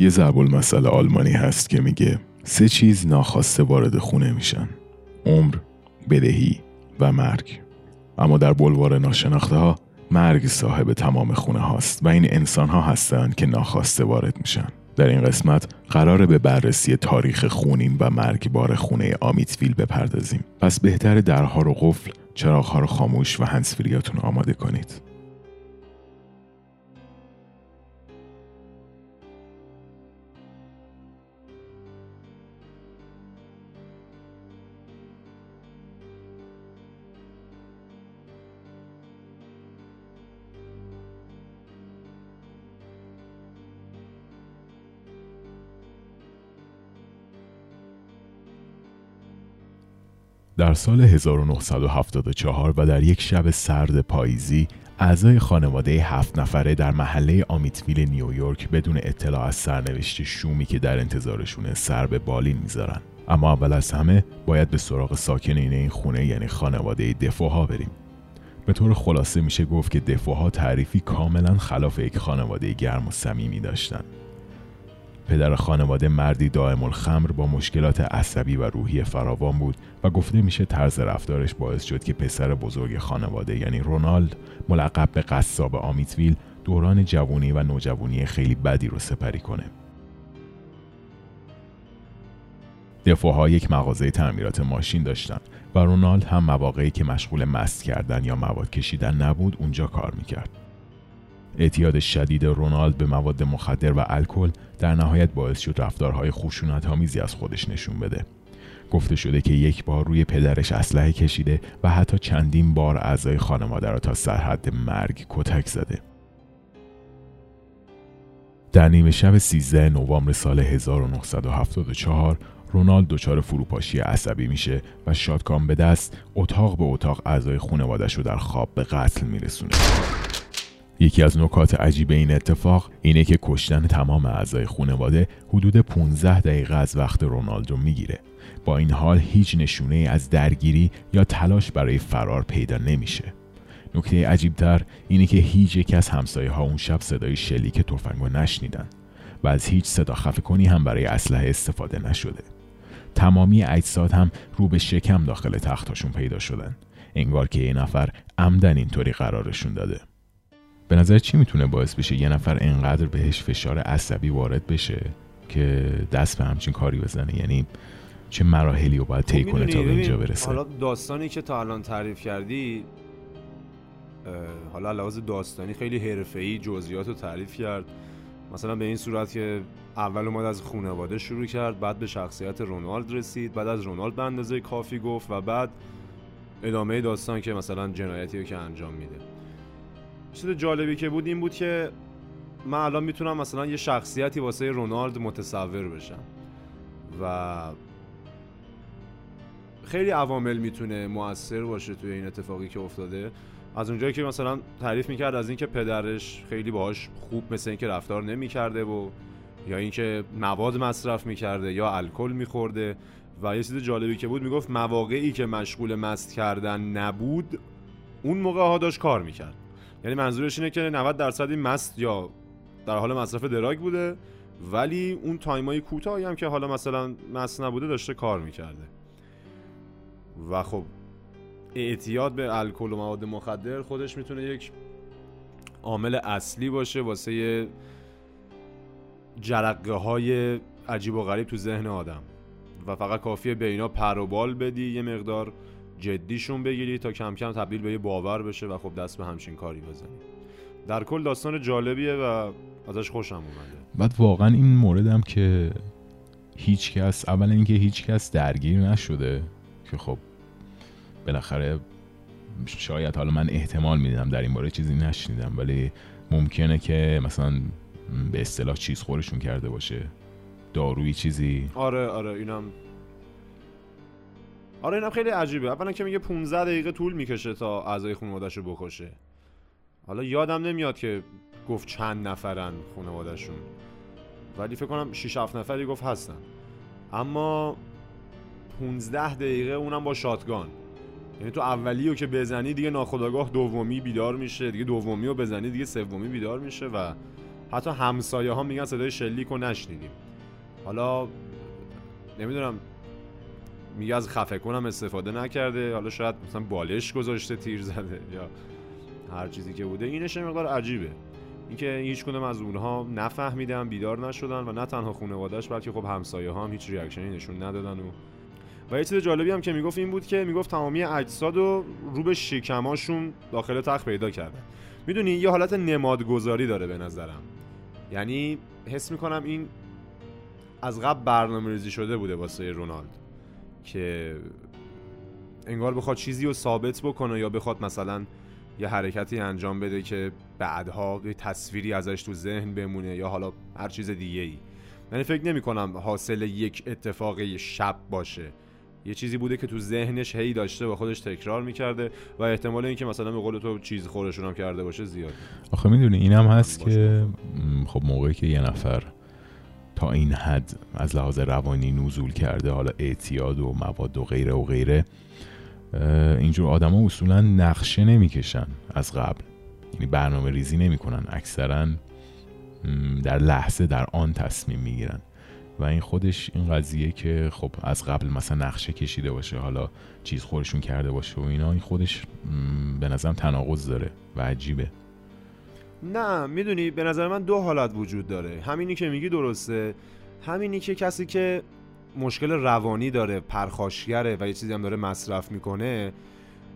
یه ضرب المثل آلمانی هست که میگه سه چیز ناخواسته وارد خونه میشن عمر بدهی و مرگ. اما در بلوار ناشناخته ها مرگ صاحب تمام خونه هاست و این انسان ها هستند که ناخواسته وارد میشن. در این قسمت قراره به بررسی تاریخ خونین و مرگبار خونه آمیتویل بپردازیم. پس بهتر درها رو قفل چراغها رو خاموش و هنسفریاتون آماده کنید. در سال 1974 و در یک شب سرد پاییزی اعضای خانواده هفت نفره در محله آمیتویل نیویورک بدون اطلاع از سرنوشت شومی که در انتظارشونه سر به بالین می‌ذارن. اما اول از همه باید به سراغ ساکنین این خونه یعنی خانواده دفوها بریم. به طور خلاصه میشه گفت که دفوها تعریفی کاملا خلاف یک خانواده گرم و صمیمی داشتند پدر خانواده مردی دائم الخمر با مشکلات عصبی و روحی فراوان بود و گفته میشه طرز رفتارش باعث شد که پسر بزرگ خانواده یعنی رونالد ملقب به قصاب آمیتویل دوران جوانی و نوجوانی خیلی بدی رو سپری کنه. دفوها یک مغازه تعمیرات ماشین داشتن و رونالد هم مواقعی که مشغول مست کردن یا مواد کشیدن نبود اونجا کار می‌کرد. اعتیاد شدید رونالد به مواد مخدر و الکل در نهایت باعث شد رفتارهای خشونت آمیزی از خودش نشون بده. گفته شده که یک بار روی پدرش اسلحه کشیده و حتی چندین بار اعضای خانواده را تا سرحد مرگ کتک زده. در نیمه شب 13 نوامبر سال 1974 رونالد دچار فروپاشی عصبی میشه و شادکام به دست اتاق به اتاق اعضای خانوادش رو در خواب به قتل میرسونه. یکی از نکات عجیب این اتفاق اینه که کشتن تمام اعضای خانواده حدود 15 دقیقه از وقت رونالدو می‌گیره. با این حال هیچ نشونه از درگیری یا تلاش برای فرار پیدا نمیشه. نکته عجیبتر اینه که هیچ یک از همسایه ها اون شب صدای شلیک تفنگو نشنیدن و از هیچ صدا خفه کنی هم برای اسلحه استفاده نشده. تمامی اجساد هم رو به شکم داخل تختاشون پیدا شدن. انگار که یه نفر عمدن اینطوری قرارشون داده. به نظر چی می‌تونه باعث بشه یه نفر انقدر بهش فشار عصبی وارد بشه که دست به همچین کاری بزنه؟ یعنی چه مراحلی رو باید طی کنه تا به اینجا برسه؟ حالا داستانی که تا الان تعریف کردی حالا لحاظ داستانی خیلی حرفه‌ای جزئیات رو تعریف کرد. مثلا به این صورت که اول اومد از خانواده شروع کرد بعد به شخصیت رونالد رسید بعد از رونالد به اندازه کافی گفت و بعد ادامه داستان که مثلا جنایتی رو که انجام میده. چیز جالبی که بود این بود که من الان می‌تونم مثلا یه شخصیتی واسه رونالد متصور بشم. و خیلی عوامل می‌تونه موثر باشه توی این اتفاقی که افتاده. از اونجایی که مثلا تعریف می‌کرد از اینکه پدرش خیلی باهاش خوب مثل اینکه رفتار نمی‌کرده و یا اینکه مواد مصرف می‌کرده یا الکل میخورده. و یه چیز جالبی که بود می‌گفت مواقعی که مشغول مست کردن نبود اون موقع ها داشت کار می‌کرد. یعنی منظورش اینه که 90 درصدی مست یا در حال مصرف دراگ بوده ولی اون تایمای کوتاهی هم که حالا مثلا مست نبوده داشته کار می‌کرده. و خب اعتیاد به الکل و مواد مخدر خودش می‌تونه یک عامل اصلی باشه واسه جرقه های عجیب و غریب تو ذهن آدم. و فقط کافیه به اینا پر و بال بدی یه مقدار جدیشون بگیری تا کم کم تبدیل به یه باور بشه و خب دست به همچین کاری بزنی. در کل داستان جالبیه و ازش خوشم اومده. بعد واقعا این موردم که هیچ کس اولا اینکه هیچ کس درگیر نشده که خب بالاخره شاید حالا من احتمال میدم در این باره چیزی نشنیدم ولی ممکنه که مثلا به اصطلاح چیز خورشون کرده باشه دارویی چیزی. آره آره اینم آره اینم خیلی عجیبه. اولا که میگه 15 دقیقه طول می‌کشه تا اعضای خانواده‌اش رو بکشه. حالا یادم نمیاد که گفت چند نفرن خانوادهشون. ولی فکر کنم 6 7 نفری گفت هستن. اما 15 دقیقه اونم با شاتگان. یعنی تو اولی رو که بزنی دیگه ناخداگاه دومی بیدار میشه. دیگه دومی رو بزنی دیگه سومی بیدار میشه و حتی همسایه ها میگن صدای شلیک رو نشنیدیم. حالا نمی‌دونم میگه از خفه کنم استفاده نکرده. حالا شاید مثلا بالش گذاشته تیر زده یا هر چیزی که بوده. اینش مقدار عجیبه. اینکه هیچ کدوم از اونها نفهمیدن بیدار نشدن و نه تنها خانواده‌اش بلکه خب همسایه هم هیچ ریاکشنی نشون ندادن و و یه چیز جالبی هم که می‌گفت این بود که می‌گفت تمامی اجساد رو رو به شکماشون داخل تخت پیدا کردن. می‌دونی یه حالت نمادگذاری داره به نظرم. یعنی حس می‌کنم این از قبل برنامه ریزی شده بوده واسه رونالد. که انگار بخواد چیزی رو ثابت بکنه یا بخواد مثلا یه حرکتی انجام بده که بعدها یه تصویری ازش تو ذهن بمونه یا حالا هر چیز دیگه ای یعنی فکر نمی کنم حاصل یک اتفاق شب باشه. یه چیزی بوده که تو ذهنش هی داشته و خودش تکرار می‌کرده و احتمال اینکه مثلا به قول تو چیز خورشون هم کرده باشه زیاد. آخه می‌دونی اینم هست که خب موقعی که یه نفر تا این حد از لحاظ روانی نزول کرده حالا اعتیاد و مواد و غیره و غیره اینجور آدما اصولا نقشه نمی‌کشن از قبل. یعنی برنامه ریزی نمی‌کنن اکثرا در لحظه در آن تصمیم می‌گیرن. و این خودش این قضیه که خب از قبل مثلا نقشه کشیده باشه حالا چیز خورشون کرده باشه و اینا این خودش به نظرم تناقض داره و عجیبه. نه می‌دونی به نظر من دو حالت وجود داره. همینی که میگی درسته همینی که کسی که مشکل روانی داره پرخاشگره و یه چیزی هم داره مصرف می‌کنه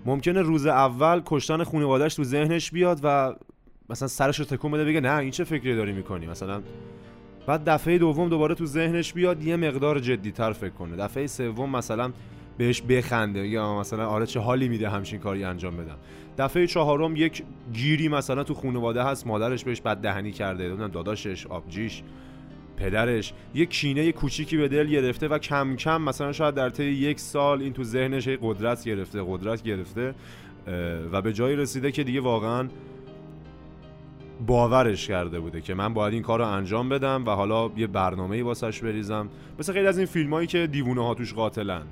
ممکنه روز اول کشتن خانوادهش تو ذهنش بیاد و مثلا سرش رو تکون بده بگه نه این چه فکری داری می‌کنی؟ مثلا بعد دفعه دوم دوباره تو ذهنش بیاد یه مقدار جدیتر فکر کنه. دفعه سوم مثلا بهش بخنده یا مثلا آره چه حالی میده همچین کاری انجام بدم. دفعه چهارم یک گیری مثلا تو خانواده هست مادرش بهش بد دهنی کرده داداشش آبجیش پدرش یک کینه کوچیکی به دل گرفته و کم کم مثلا شاید در طی یک سال این تو ذهنش قدرت گرفته قدرت گرفته و به جایی رسیده که دیگه واقعا باورش کرده بوده که من باید این کار رو انجام بدم و حالا یه برنامه واسش بریزم. مثل خیلی از این فیلم هایی که دیوونه ها توش قاتلن.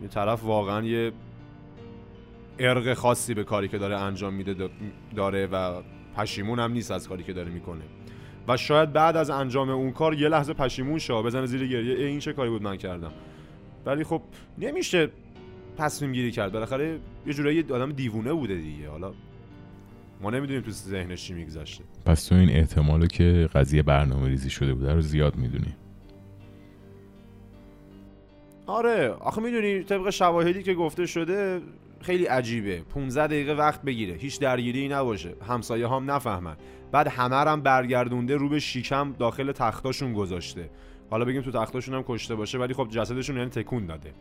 این طرف واقعا یه ارق خاصی به کاری که داره انجام میده داره و پشیمون هم نیست از کاری که داره می‌کنه. و شاید بعد از انجام اون کار یه لحظه پشیمون شه بزنه زیر گریه ای این چه کاری بود من کردم. ولی خب نمیشه تصمیم گیری کرد. بالاخره یه جورایی آدم دیوونه بوده دیگه. حالا ما نمی‌دونیم تو ذهنش چی میگذشته. پس تو این احتمالو که قضیه برنامه ریزی شده بوده رو زیاد می‌دونی. آره آخه می‌دونی طبق شواهدی که گفته شده خیلی عجیبه. 15 دقیقه وقت بگیره. هیچ درگیری نباشه. همسایه هم نفهمن. بعد همه هم برگردونده رو به شیکم داخل تختاشون گذاشته. حالا بگیم تو تختاشون هم کشته باشه ولی خب جسدشون یعنی تکون داده.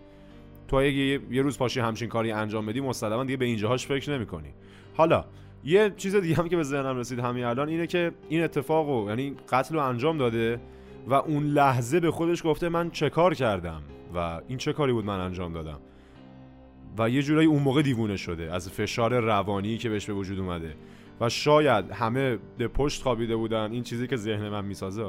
تو اگه یه روز پاشی همچین کاری انجام بدی مسلما دیگه به اینجاهاش فکر نمی‌کنی. حالا یه چیز دیگه هم که به ذهنم رسید همین الان اینه که این اتفاقو یعنی قتل رو انجام داده و اون لحظه به خودش گفته من چه کار کردم و این چه کاری بود من انجام دادم. و یه جورایی اون موقع دیوونه شده از فشار روانی که بهش به وجود اومده. و شاید همه به پشت خوابیده بودن این چیزی که ذهن من می‌سازه.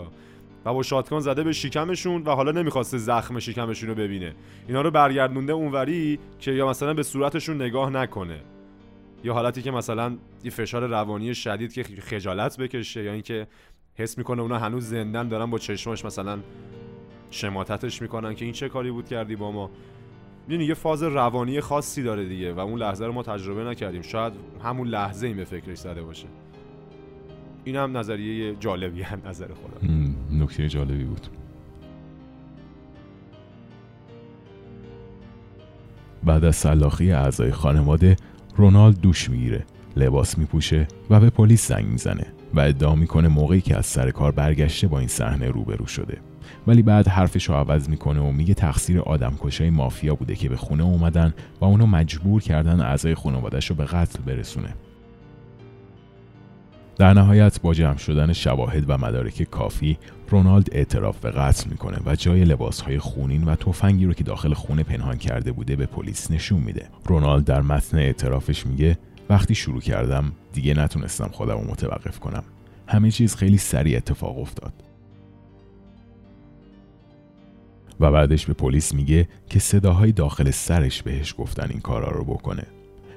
و با شاتگان زده به شکمشون و حالا نمی‌خواسته زخم شکمشون رو ببینه. اینا رو برگردونده اونوری که یا مثلا به صورتشون نگاه نکنه. یا حالتی که مثلا یه فشار روانی شدید که خجالت بکشه یا اینکه حس می‌کنه اونا هنوز زندن دارن با چشماش مثلا شماتتش می‌کنن که این چه کاری بود کردی با ما. می‌دونی یه فاز روانی خاصی داره دیگه و اون لحظه رو ما تجربه نکردیم. شاید همون لحظه این به فکرش زده باشه. این هم نظریه جالبی هم نظر خودم. نکته جالبی بود. بعد از سلاخی اعضای خانواده رونالد دوش می‌گیره لباس میپوشه و به پلیس زنگ می‌زنه و ادعا می‌کنه موقعی که از سر کار برگشته با این صحنه روبرو شده. ولی بعد حرفش رو عوض می‌کنه و میگه تقصیر آدم کشای مافیا بوده که به خونه اومدن و اونو مجبور کردن اعضای خانوادش رو به قتل برسونه. در نهایت با جمع شدن شواهد و مدارک کافی رونالد اعتراف به قتل می‌کنه و جای لباسهای خونین و تفنگی رو که داخل خونه پنهان کرده بوده به پلیس نشون میده. رونالد در متن اعترافش میگه وقتی شروع کردم دیگه نتونستم خودم رو متوقف کنم. همه چیز خیلی سریع اتفاق افتاد. و بعدش به پلیس میگه که صداهای داخل سرش بهش گفتن این کارا رو بکنه.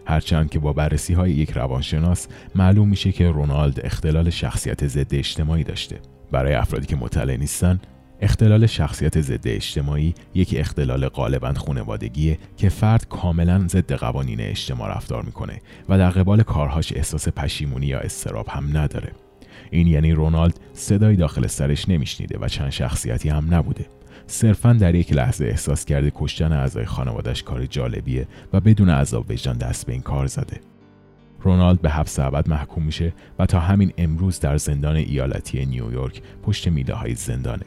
هرچند که با بررسی های یک روانشناس معلوم میشه که رونالد اختلال شخصیت ضد اجتماعی داشته. برای افرادی که مطلع نیستن اختلال شخصیت ضد اجتماعی یک اختلال غالبا خانوادگیه که فرد کاملا ضد قوانین اجتماع رفتار می‌کنه و در قبال کارهاش احساس پشیمونی یا استراب هم نداره. این یعنی رونالد صدایی داخل سرش نمیشنیده و چند شخصیتی هم نبوده. صرفا در یک لحظه احساس کرده کشتن اعضای خانوادش کار جالبیه و بدون عذاب وجدان دست به این کار زده. رونالد به حبس ابد محکوم میشه و تا همین امروز در زندان ایالتی نیویورک پشت میله های زندانه.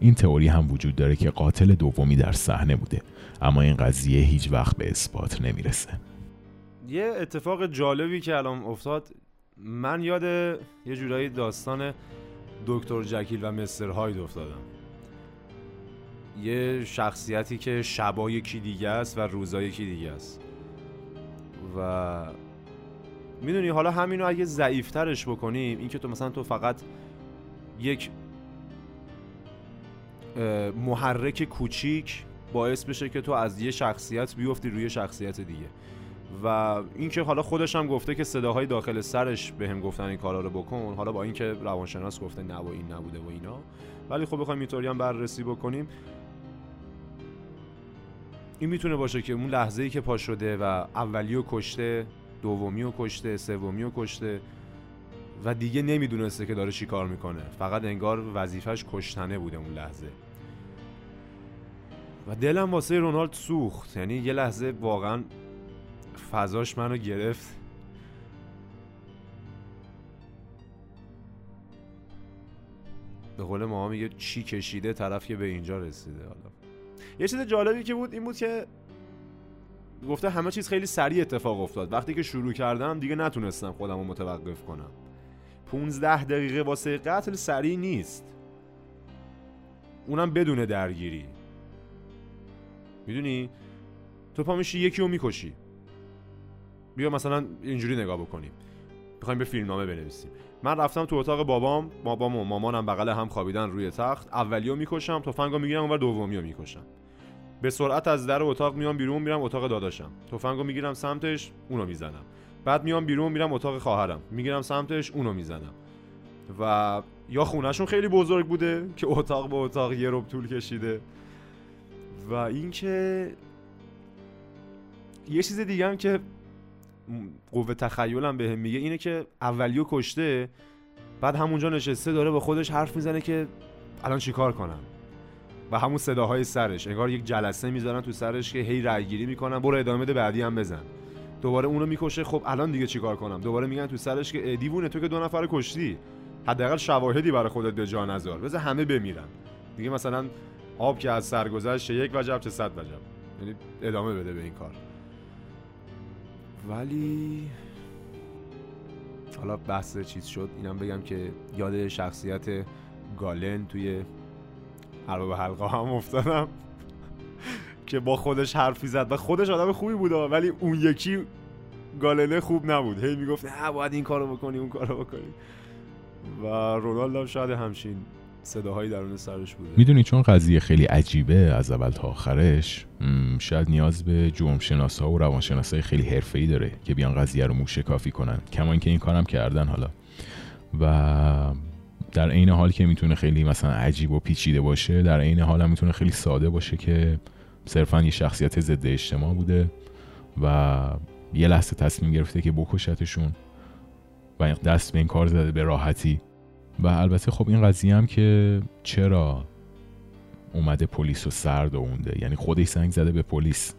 این تئوری هم وجود داره که قاتل دومی در صحنه بوده اما این قضیه هیچ وقت به اثبات نمی‌رسه. یه اتفاق جالبی که الان افتاد من یاد یه جورایی داستان دکتر جکیل و مستر هاید افتادم. یه شخصیتی که شبا یکی دیگه است و روزا یکی دیگه است. و می‌دونی حالا همینو اگه ضعیفترش بکنیم اینکه تو مثلا تو فقط یک محرک کوچیک باعث بشه که تو از یه شخصیت بیفتی روی شخصیت دیگه. و اینکه حالا خودش هم گفته که صداهای داخل سرش به هم گفتن این کارا رو بکن حالا با اینکه روانشناس گفته نه و این نبوده و اینا. ولی خب بخوایم اینطوری هم بررسی بکنیم. این می‌تونه باشه که اون لحظه ای که پا شده و اولی رو کشته دومی رو کشته سومی رو کشته و دیگه نمی‌دونسته که داره چی کار می‌کنه. فقط انگار وظیفش کشتنه بوده اون لحظه. و دلم واسه رونالد سوخت. یعنی یه لحظه واقعا فضاش منو گرفت. به قول ما میگه چی کشیده طرف که به اینجا رسیده. حالا یه چیز جالبی که بود این بود که گفته همه چیز خیلی سریع اتفاق افتاد. وقتی که شروع کردم دیگه نتونستم خودم رو متوقف کنم. 15 دقیقه واسه قتل سریع نیست. اونم بدون درگیری. می‌دونی؟ تو پا میشی یکی رو می‌کشی. بیا مثلا اینجوری نگاه بکنیم. می‌خوایم به فیلمنامه بنویسیم. من رفتم تو اتاق بابام بابام و مامانم بغل هم خوابیدن روی تخت. اولیو می‌کشم تفنگو می‌گیرم اونور دومیو می‌کشم. به سرعت از در اتاق میام بیرون میرم اتاق داداشم. تفنگو می‌گیرم سمتش اونو می‌زنم. بعد میام بیرون میرم اتاق خواهرم. می‌گیرم سمتش اونو می‌زنم. و یا خونهشون خیلی بزرگ بوده که اتاق به اتاق یه رب طول کشیده. و اینکه یه چیز دیگه هم که قوه تخیلم بهم میگه اینه که اولیو کشته بعد همونجا نشسته داره با خودش حرف می‌زنه که الان چیکار کنم؟ و همون صداهای سرش. انگار یک جلسه می‌ذارن تو سرش که هی رای گیری می‌کنن. برو ادامه بده بعدی هم بزن. دوباره اونو می‌کشه. خب الان دیگه چیکار کنم؟ دوباره میگن تو سرش که دیوونه تو که دو نفر کشتی. حداقل شواهدی برای خودت به جا نذار. بذار همه بمیرن. دیگه مثلا آب که از سر گذشت یک وجب چه صد وجب. یعنی ادامه بده به این کار. ولی حالا بحث چیز شد. اینم بگم که یاد شخصیت گالن توی ارباب حلقه هم افتادم. که با خودش حرفی زد و خودش آدم خوبی بود ولی اون یکی گالنه خوب نبود. هی می‌گفت نه باید این کارو بکنی اون کارو بکنی. و رونالد هم شاید همچین صداهایی درون سرش بوده. می‌دونی چون قضیه خیلی عجیبه از اول تا آخرش شاید نیاز به جرم ها و روانشناسای خیلی حرفه‌ای داره که بیان قضیه رو موشکافی کنن. کما اینکه این کارم کردن حالا. و در عین حال که می‌تونه خیلی مثلا عجیب و پیچیده باشه در عین حال هم می‌تونه خیلی ساده باشه که صرفا یه شخصیت ضد اجتماع بوده و یه لحظه تصمیم گرفته که بکشتشون و دست به این کار زده به راحتی. و البته خب این قضیه هم که چرا اومده پلیس رو سرد اونده یعنی خودش سنگ زده به پلیس.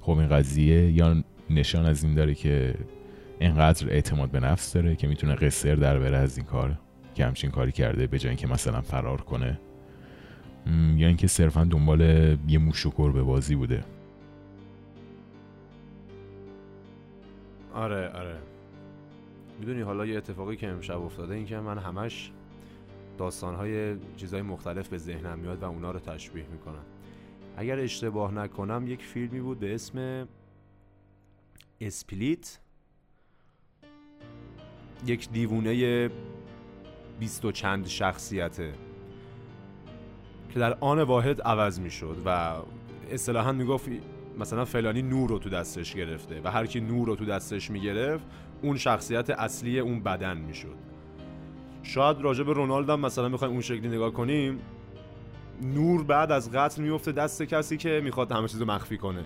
خب این قضیه یا نشان از این داره که اینقدر اعتماد به نفس داره که می‌تونه قصر در بره از این کار. که همچین کاری کرده به جای اینکه مثلا فرار کنه. یا اینکه صرفا دنبال یه موش به بازی بوده. آره آره. می‌دونی حالا یه اتفاقی که امشب افتاده این که من همش داستانهای چیزهای مختلف به ذهنم میاد و اونا رو تشبیه می‌کنم. اگر اشتباه نکنم یک فیلمی بود به اسم اسپلیت. یک دیوونه بیست و چند شخصیته که در آن واحد عوض می‌شد و اصطلاحا می‌گفت مثلا فلانی نور رو تو دستش گرفته و هر کی نور رو تو دستش می‌گرفت اون شخصیت اصلی اون بدن می‌شد. شاید راجع به رونالد هم مثلا می‌خوایم اون شکلی نگاه کنیم. نور بعد از قتل میفته دست کسی که می‌خواد همه چیزو مخفی کنه.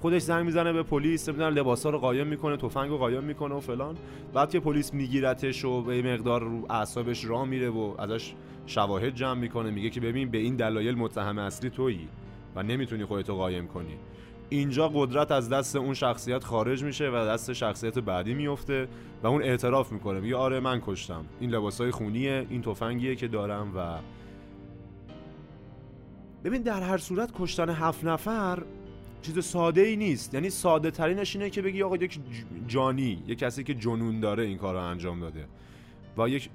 خودش زنگ می‌زنه به پلیس نمی‌دونم لباسا رو قایم می‌کنه تفنگ رو قایم می‌کنه و فلان. بعد که پلیس میگیرتش و به مقدار رو اعصابش راه میره و ازش شواهد جمع می‌کنه میگه که ببین به این دلایل متهم اصلی تویی و نمی‌تونی خودتو قایم کنی. اینجا قدرت از دست اون شخصیت خارج میشه و دست شخصیت بعدی میفته و اون اعتراف می‌کنه. میگه آره من کشتم. این لباسای خونیه این تفنگیه که دارم و ببین در هر صورت کشتن هفت نفر چیز ساده ای نیست. یعنی ساده ترینش اینه که بگی آقا یک جانی یک کسی که جنون داره این کار رو انجام داده. و یک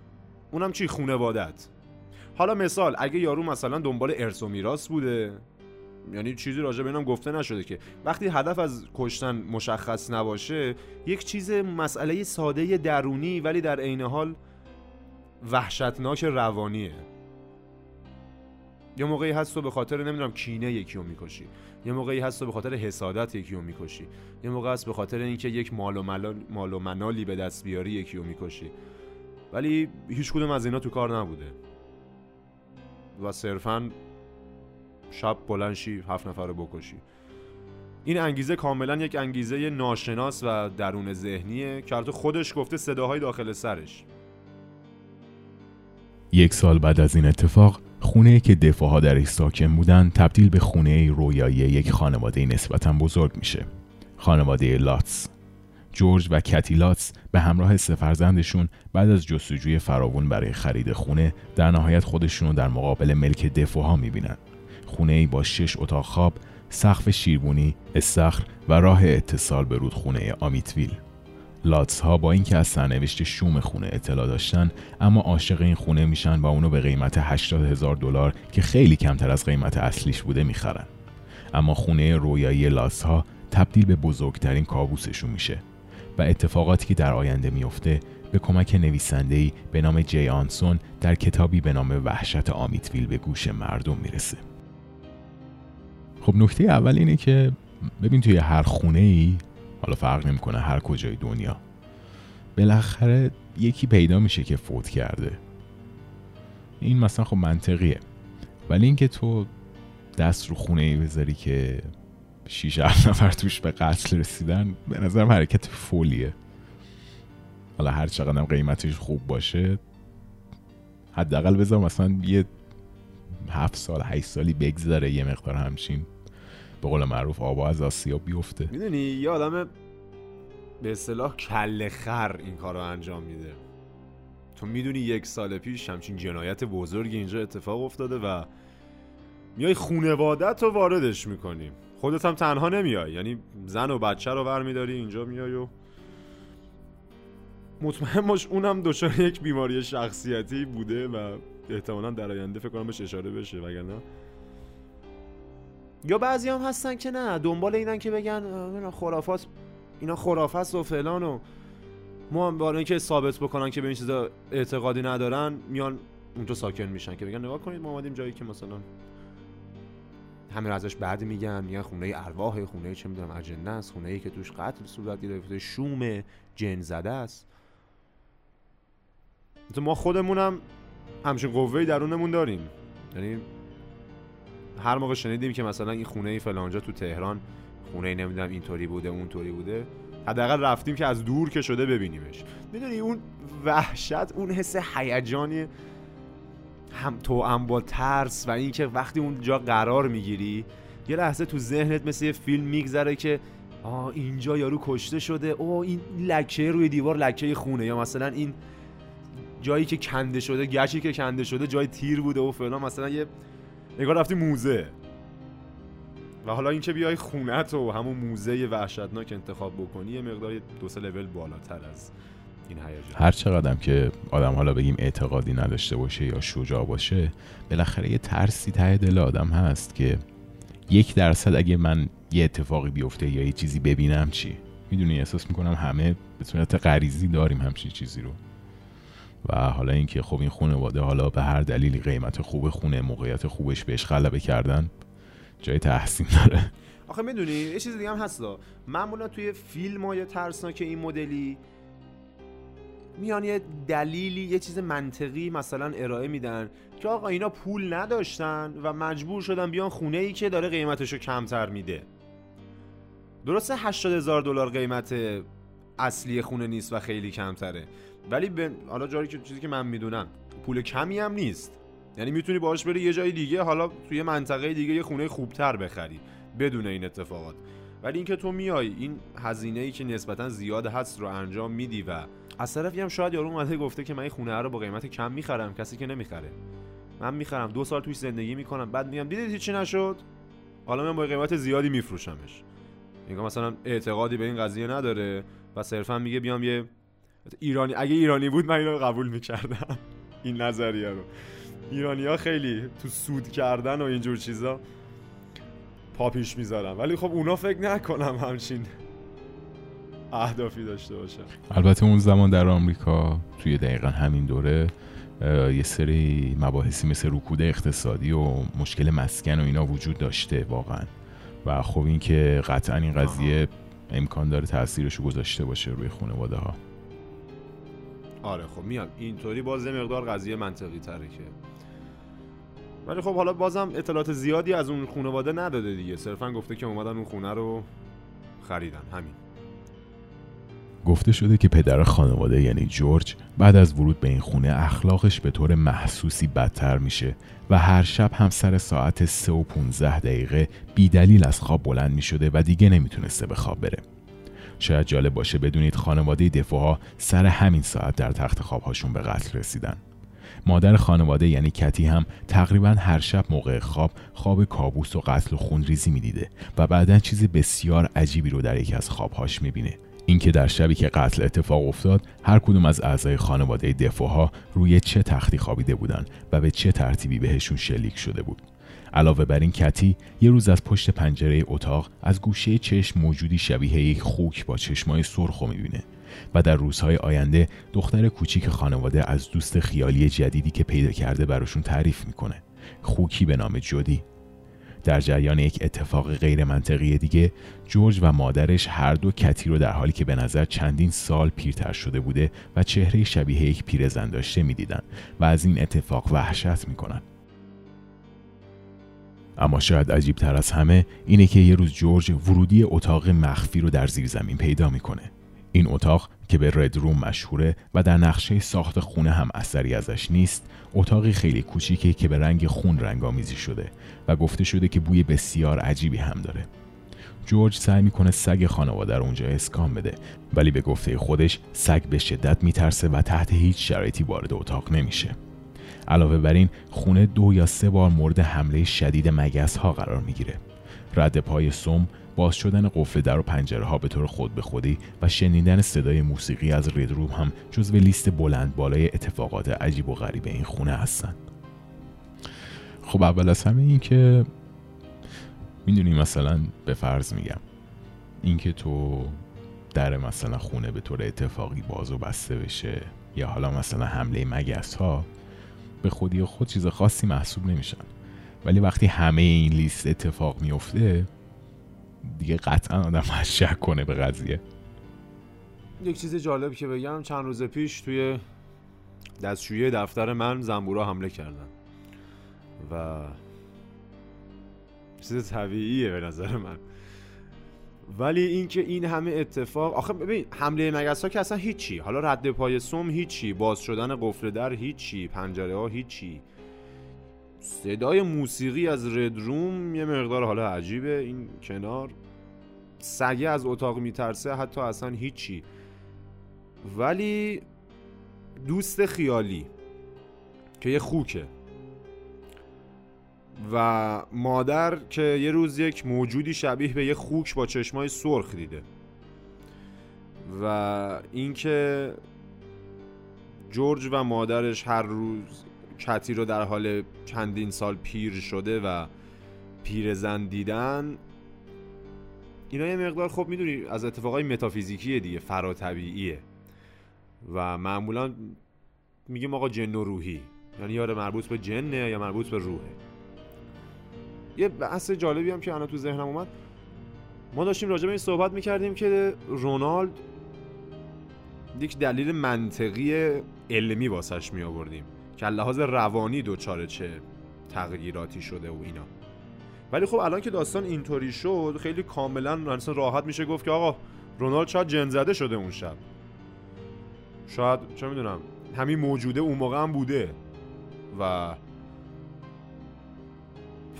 اونم چی؟ خونوادت. حالا مثال اگه یارو مثلا دنبال ارث و میراث بوده یعنی چیزی راجع به اینم گفته نشده که وقتی هدف از کشتن مشخص نباشه یک چیز مسئله ساده درونی ولی در عین حال وحشتناک روانیه. یه موقعی هست تو به خاطر نمی‌دونم کینه یکی رو می‌کشی. یه موقعی هست تو به خاطر حسادت یکی رو می‌کشی. یه موقع هست به خاطر اینکه یک مال و, مال و منالی به دست بیاری یکی رو می‌کشی. ولی هیچ کدوم از اینا تو کار نبوده. و صرفا شب بلنشی هفت نفر رو بکشی. این انگیزه کاملا یک انگیزه ناشناس و درون ذهنیه که خودش گفته صداهای داخل سرش. یک سال بعد از این اتفاق خونه که دفاعها درش ساکن بودن تبدیل به خونه رویایی یک خانواده نسبتا بزرگ میشه. خانواده لاتس. جورج و کتی لاتس به همراه سه بعد از جستجوی فراوون برای خرید خونه در نهایت خودشون رو در مقابل ملک دفاعها می‌بینن. خونه ای با شش اتاق خواب سقف شیربونی استخر و راه اتصال به رودخونه آمیتویل. لاتس ها با اینکه از سرنوشت شوم خونه اطلاع داشتن اما عاشق این خونه میشن و اونو به قیمت 80 هزار دلار که خیلی کمتر از قیمت اصلیش بوده می‌خرن. اما خونه رویایی لاتس ها تبدیل به بزرگترین کابوسشون میشه و اتفاقاتی که در آینده میفته به کمک نویسنده‌ای به نام جی آنسون در کتابی به نام وحشت آمیتویل به گوش مردم می‌رسه. خب نکته اول اینه که ببین توی هر خونه ای حالا فرق نمی‌کنه هر کجای دنیا. بالاخره یکی پیدا میشه که فوت کرده. این مثلا خب منطقیه. ولی اینکه تو دست رو خونه ای بذاری که شیش نفر توش به قتل رسیدن به نظرم حرکت فولیه. حالا هر چقدر قیمتش خوب باشه حداقل بذار مثلا یه هفت سال هشت سالی بگذره یه مقدار همچین. به قول معروف آبا از آسیا بیفته. می‌دونی یه آدم به اصطلاح کل خر این کار رو انجام میده. تو می‌دونی یک سال پیش همچین جنایت بزرگی اینجا اتفاق افتاده و میای خونوادت رو واردش می‌کنی. خودت هم تنها نمیای یعنی زن و بچه رو ور میداری اینجا میای و مطمئن باش اونم دچار یک بیماری شخصیتی بوده و احتمالا در آینده فکر کنم بهش اشاره بشه وگرنه یا بعضی هم هستن که نه دنبال اینن که بگن خرافات اینا خرافات و فلان و ما هم برای اینکه ثابت بکنن که به این چیزا اعتقادی ندارن میان اونجا ساکن میشن که بگن نگاه کنید ما اومدیم جایی که مثلا همه ازش بعد میگن میگن خونه ارواح خونه چه می‌دونم اجنه است خونه ای که توش قتل صورت گرفته شوم جن زده است. ما خودمونم همچین قوه درونمون داریم. یعنی هر موقع شنیدیم که مثلا این خونه فلانجا تو تهران خونه نمی‌دونم اینطوری بوده اونطوری بوده حداقل رفتیم که از دور که شده ببینیمش. می‌دونی اون وحشت اون حس هیجانی هم تو هم با ترس و اینکه وقتی اونجا قرار می‌گیری یه لحظه تو ذهنت مثل یه فیلم میگذره که آه اینجا یارو کشته شده او این لکه روی دیوار لکه خونه یا مثلا این جایی که کنده شده گچی که کنده شده جای تیر بوده و فلان. مثلا یه نگاه رفتی موزه. و حالا اینکه بیای خونت و همون موزه وحشتناک انتخاب بکنی یه مقدار دو سه لول بالاتر از این هیجان. هر چقدر که آدم حالا بگیم اعتقادی نداشته باشه یا شجاع باشه بالاخره یه ترسی ته دل آدم هست که یک درصد اگه من یه اتفاقی بیفته یا یه چیزی ببینم چی؟ می‌دونی احساس می‌کنم همه به صورت غریزی داریم همچین چیزی رو. و حالا اینکه خب این خانواده حالا به هر دلیلی قیمت خوب خونه موقعیت خوبش بهش غلبه کردن جای تحسین داره. آخه می‌دونی یه چیز دیگه هم هست معمولا توی فیلم های ترسناک این مدلی میان یه دلیلی یه چیز منطقی مثلا ارائه میدن که آقا اینا پول نداشتن و مجبور شدن بیان خونه ای که داره قیمتشو کمتر میده. درسته 80 هزار دلار قیمت اصلی خونه نیست و خیلی کمتره. ولی به حالا جاری که چیزی که من می‌دونم پول کمی هم نیست. یعنی می‌تونی باهاش بری یه جای دیگه حالا توی منطقه دیگه یه خونه خوبتر بخری بدون این اتفاقات. ولی اینکه تو میای این هزینه ای که نسبتا زیاد هست رو انجام میدی و از طرفی هم شاید یارو اومده گفته که من این خونه رو با قیمت کم می‌خرم کسی که نمی‌خره. من می‌خرم دو سال توش زندگی می‌کنم بعد میگم دیدید چی نشد؟ حالا من با قیمت زیادی میفروشمش. میگم مثلا اعتقادی به این قضیه نداره و صرفا میگه بیام یه ایرانی اگه ایرانی بود من اینو قبول می‌کردم. این نظریه رو. ایرانی ها خیلی تو سود کردن و اینجور چیزا پاپیش می‌ذارم ولی خب اونا فکر نکنم همچین اهدافی داشته باشن. البته اون زمان در آمریکا توی دقیقا همین دوره یه سری مباحثی مثل رکود اقتصادی و مشکل مسکن و اینا وجود داشته واقعا. و خب این که قطعا این قضیه امکان داره تاثیرش رو گذاشته باشه روی خانواده ها آره خب میام. اینطوری باز مقدار قضیه منطقی تره که. ولی خب حالا بازم اطلاعات زیادی از اون خانواده نداده دیگه. صرفا گفته که اومدن اون خونه رو خریدن. همین. گفته شده که پدر خانواده یعنی جورج بعد از ورود به این خونه اخلاقش به طور محسوسی بدتر میشه و هر شب هم سر ساعت 3 و 15 دقیقه بیدلیل از خواب بلند می شده و دیگه نمی‌تونسته به خواب بره. شاید جالب باشه بدونید خانواده دفاع سر همین ساعت در تخت خوابهاشون به قتل رسیدن. مادر خانواده یعنی کتی هم تقریبا هر شب موقع خواب خواب کابوس و قتل و خونریزی می‌دیده و بعدا چیز بسیار عجیبی رو در یکی از خوابهاش می‌بینه اینکه در شبی که قتل اتفاق افتاد هر کدوم از اعضای خانواده دفاعها روی چه تختی خوابیده بودند و به چه ترتیبی بهشون شلیک شده بود علاوه بر این کتی یه روز از پشت پنجره اتاق از گوشه چشم موجودی شبیه یک خوک با چشمای سرخ می‌بینه و در روزهای آینده دختر کوچیک خانواده از دوست خیالی جدیدی که پیدا کرده براشون تعریف می‌کنه. خوکی به نام جودی. در جریان یک اتفاق غیر منطقی دیگه جورج و مادرش هر دو کتی رو در حالی که به نظر چندین سال پیرتر شده بوده و چهره شبیه یک پیرزن داشته می‌دیدن و از این اتفاق وحشت می‌کنن. اما شاید عجیب تر از همه اینه که یه روز جورج ورودی اتاق مخفی رو در زیر زمین پیدا می‌کنه. این اتاق که به رد روم مشهوره و در نقشه ساخت خونه هم اثری ازش نیست اتاقی خیلی کوچیکه که به رنگ خون رنگامیزی شده و گفته شده که بوی بسیار عجیبی هم داره. جورج سعی می‌کنه سگ خانواده رو اونجا اسکان بده ولی به گفته خودش سگ به شدت میترسه و تحت هیچ شرایطی وارد اتاق نمیشه. علاوه بر این خونه دو یا سه بار مورد حمله شدید مگس ها قرار می‌گیره. رد پای سوم باز شدن قفل در و پنجره ها به طور خود به خودی و شنیدن صدای موسیقی از ریدروم هم جزو لیست بلند بالای اتفاقات عجیب و غریب این خونه هستن. خب اول از همه این که می‌دونی مثلا به فرض میگم اینکه تو در مثلا خونه به طور اتفاقی باز و بسته بشه یا حالا مثلا حمله مگس ها به خودی خود چیز خاصی محسوب نمیشن. ولی وقتی همه این لیست اتفاق میفته دیگه قطعا آدم شک کنه به قضیه. یک چیز جالب که بگم چند روز پیش توی دستشویی دفتر من زنبورا حمله کردن. و چیز طبیعیه به نظر من. ولی اینکه این همه اتفاق آخه ببین حمله مگس ها که اصلا هیچی. حالا رد پای سوم هیچی. باز شدن قفل در هیچی. پنجره ها هیچی. صدای موسیقی از ردروم یه مقدار حالا عجیبه. این کنار. سگه از اتاق میترسه حتی اصلا هیچی. ولی دوست خیالی که یه خوکه. و مادر که یه روز یک موجودی شبیه به یه خوک با چشمای سرخ دیده. و اینکه جورج و مادرش هر روز کتی رو در حال چندین سال پیر شده و پیرزن دیدن اینا یه مقدار خب می‌دونی از اتفاقای متافیزیکیه دیگه فراتبیعیه و معمولا میگیم آقا جن و روحی. یعنی یاره مربوط به جنه یا مربوط به روحه. یه بحث جالبی هم که الان تو ذهنم اومد. ما داشتیم راجع به این صحبت می‌کردیم که رونالد یک دلیل منطقی علمی واسش می آوردیم که لحاظ روانی دوچاره چه تغییراتی شده و اینا. ولی خب الان که داستان اینطوری شد خیلی کاملا راحت میشه گفت که آقا رونالد شاید جن زده شده اون شب. شاید چه می‌دونم همین موجوده اون موقع هم بوده و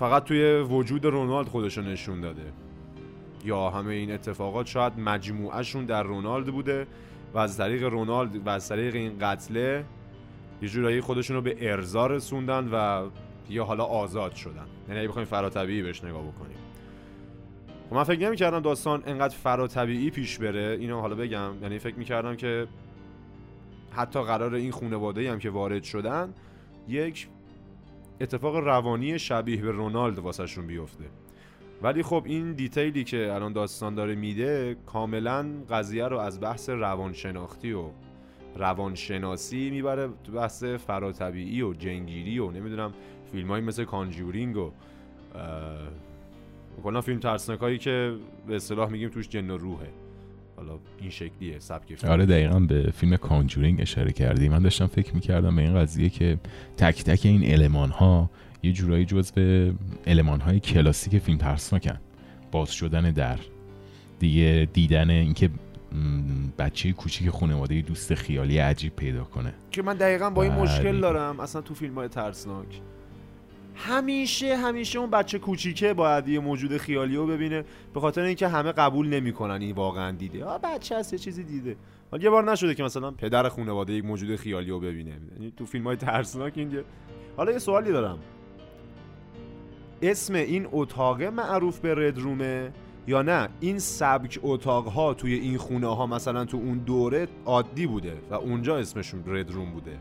فقط توی وجود رونالد خودشو نشون داده. یا همه این اتفاقات شاید مجموعهشون در رونالد بوده و از طریق رونالد و از طریق این قتله یه جورایی خودشون رو به ارزا رسوندن و یا حالا آزاد شدن. یعنی اگه بخوایم فراتبیعی بهش نگاه بکنیم. خب من فکر نمی‌کردم داستان انقدر فراتبیعی پیش بره. اینو حالا بگم. یعنی فکر می‌کردم که حتی قرار این خانواده هم که وارد شدن یک اتفاق روانی شبیه به رونالد واسهشون بیفته. ولی خب این دیتیلی که الان داستان داره میده کاملا قضیه رو از بحث روانشناختی و روانشناسی می‌بره تو بحث فراتبیعی و جنگیری و نمی‌دونم فیلم های مثل کانجورینگ و کلا فیلم ترسناک که به اصطلاح میگیم توش جن و روحه. حالا این شکلیه سبک فیلم. آره دقیقا به فیلم کانجورینگ اشاره کردی. من داشتم فکر می‌کردم به این قضیه که تک تک این علمان ها یه جورایی جزو علمان های کلاسیک فیلم ترسناکن باز شدن در. دیگه دیدن اینکه بچه کوچیک خانواده دوست خیالی عجیب پیدا کنه. که من دقیقا با این مشکل دارم اصلا تو فیلم های ترسناک. همیشه همیشه اون بچه کوچیکه باید یه موجود خیالی رو ببینه. به خاطر اینکه همه قبول نمی‌کنن این واقعا دیده. آ بچه هست یه چیزی دیده. حالا یه بار نشده که مثلا پدر خانواده یک موجود خیالی رو ببینه. یعنی تو فیلم های ترسناک اینجا. حالا یه سوالی دارم. اسم این اتاق معروف به ردرومه یا نه؟ این سبک اتاق ها توی این خونه ها مثلا تو اون دوره عادی بوده و اونجا اسمشون ردروم بوده.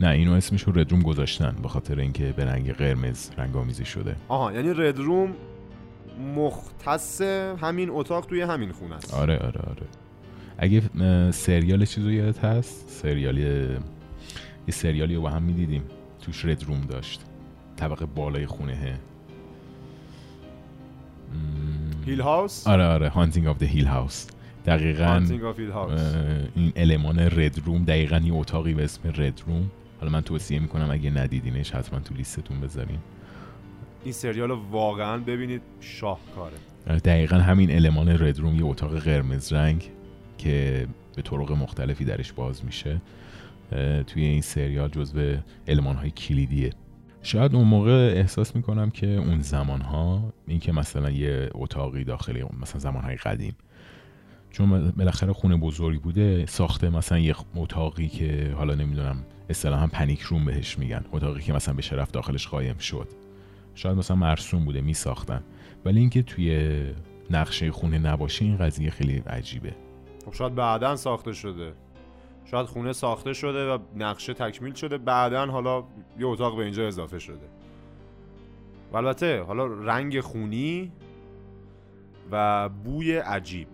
نه اینو اسمش رو red room گذاشتن به خاطر اینکه به رنگ قرمز رنگ آمیزی شده. آها یعنی red room مختص همین اتاق توی همین خونه است. آره آره آره. اگه سریال چیزو یادت هست؟ سریالی یه سریالی رو با هم می‌دیدیم. توش red room داشت. طبقه بالای خونه. Hill House آره آره. Haunting of the Hill House دقیقا این المان رد روم دقیقا یه اتاقی به اسم رد روم حالا من توصیه می‌کنم اگه ندیدینش حتما تو لیستتون بذارین. این سریال واقعا ببینید شاهکاره. آره، دقیقا همین المان رد روم یه اتاق قرمز رنگ که به طرق مختلفی درش باز میشه توی این سریال جزو علمان های کلیدیه. شاید اون موقع احساس می‌کنم که اون زمان ها این که مثلا یه اتاقی داخلی مثلا زمان های قدیم چون بالاخره خونه بزرگی بوده ساخته مثلا یه اتاقی که حالا نمی‌دونم اصطلاحا پنیک روم بهش میگن اتاقی که مثلا به شرف داخلش قایم شد. شاید مثلا مرسوم بوده میساختن. ولی اینکه توی نقشه خونه نباشه این قضیه خیلی عجیبه. خب شاید بعدا ساخته شده. شاید خونه ساخته شده و نقشه تکمیل شده بعدا حالا یه اتاق به اینجا اضافه شده. و البته حالا رنگ خونی و بوی عجیب.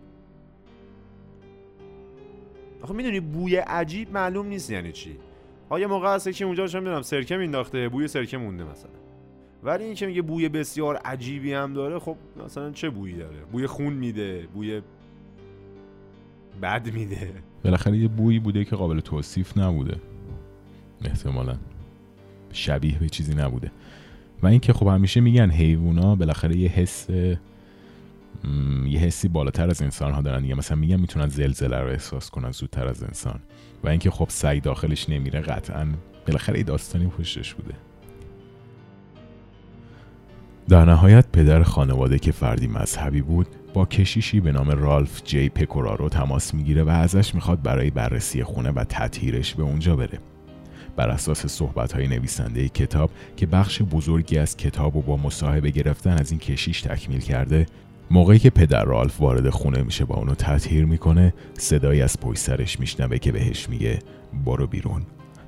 آخه می‌دونی بوی عجیب معلوم نیست یعنی چی. آیا موقع هست که اونجا چه می‌دونم سرکه مینداخته بوی سرکه مونده مثلا. ولی این که میگه بوی بسیار عجیبی هم داره خب مثلا چه بویی داره؟ بوی خون میده بوی بد میده. بالاخره یه بویی بوده که قابل توصیف نبوده. احتمالا. شبیه به چیزی نبوده. و اینکه خب همیشه میگن حیوونا بالاخره یه حس یه حسی بالاتر از انسان ها دارن دیگه. مثلا میگن می‌تونن زلزله رو احساس کنن زودتر از انسان. و اینکه خب سعی داخلش نمیره قطعا بالاخره داستانی پشتش بوده. در نهایت پدر خانواده که فردی مذهبی بود با کشیشی به نام رالف جی پکورارو تماس می‌گیره و ازش می‌خواد برای بررسی خونه و تطهیرش به اونجا بره. بر اساس صحبت های نویسنده کتاب که بخش بزرگی از کتاب و با مصاحبه گرفتن از این کشیش تکمیل کرده موقعی که پدر رالف وارد خونه میشه با اونو تطهیر می‌کنه صدایی از پشت سرش میشنوه که بهش میگه برو بیرون.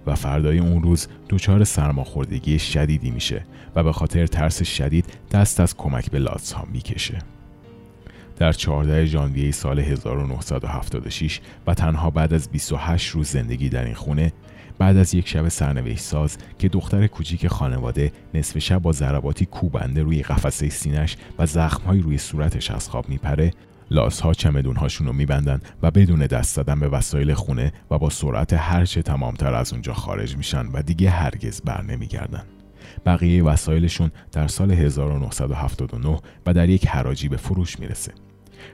و فردای اون روز دچار سرماخوردگی شدیدی میشه و به خاطر ترس شدید دست از کمک به لاتس ها می‌کشه. در 14 ژانویه سال 1976 و تنها بعد از 28 روز زندگی در این خونه بعد از یک شب سرنوشت ساز که دختر کوچیک خانواده نصف شب با ضرباتی کوبنده روی قفسه سینش و زخمهایی روی صورتش از خواب میپره لاس ها چمدون رو میبندن و بدون دست زدن به وسایل خونه و با سرعت هرچه تمامتر از اونجا خارج میشن و دیگه هرگز بر نمیگردن. بقیه وسایلشون در سال 1979 و در یک حراجی به فروش می‌رسه.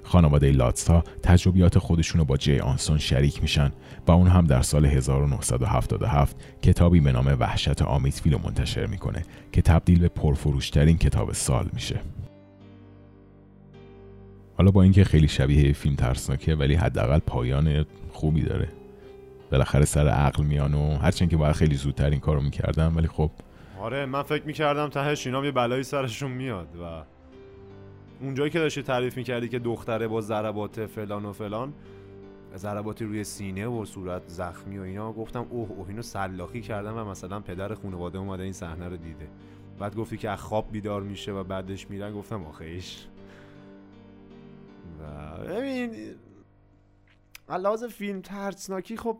خانواده لاتسا تجربیات خودشون رو با جی آنسون شریک میشن و اون هم در سال 1977 کتابی به نام وحشت آمیتویل رو منتشر می‌کنه که تبدیل به پرفروشترین کتاب سال میشه. حالا با اینکه خیلی شبیه فیلم ترسناکه ولی حداقل پایان خوبی داره بالاخره سر عقل میان و هرچند که باید خیلی زودتر این کارو می‌کردم ولی خب آره من فکر می‌کردم تهش اینا یه بلایی سرشون میاد و اونجایی که داشتی تعریف می‌کردی که دختره با ضربات فلان و فلان ضرباتی روی سینه و صورت زخمی و اینا گفتم اوه اوه اینو سلاخی کردم و مثلا پدر خانواده اومده این صحنه رو دیده. بعد گفتی که از خواب بیدار میشه و بعدش میرن گفتم آخیش ببین علاوه فیلم ترسناکی خب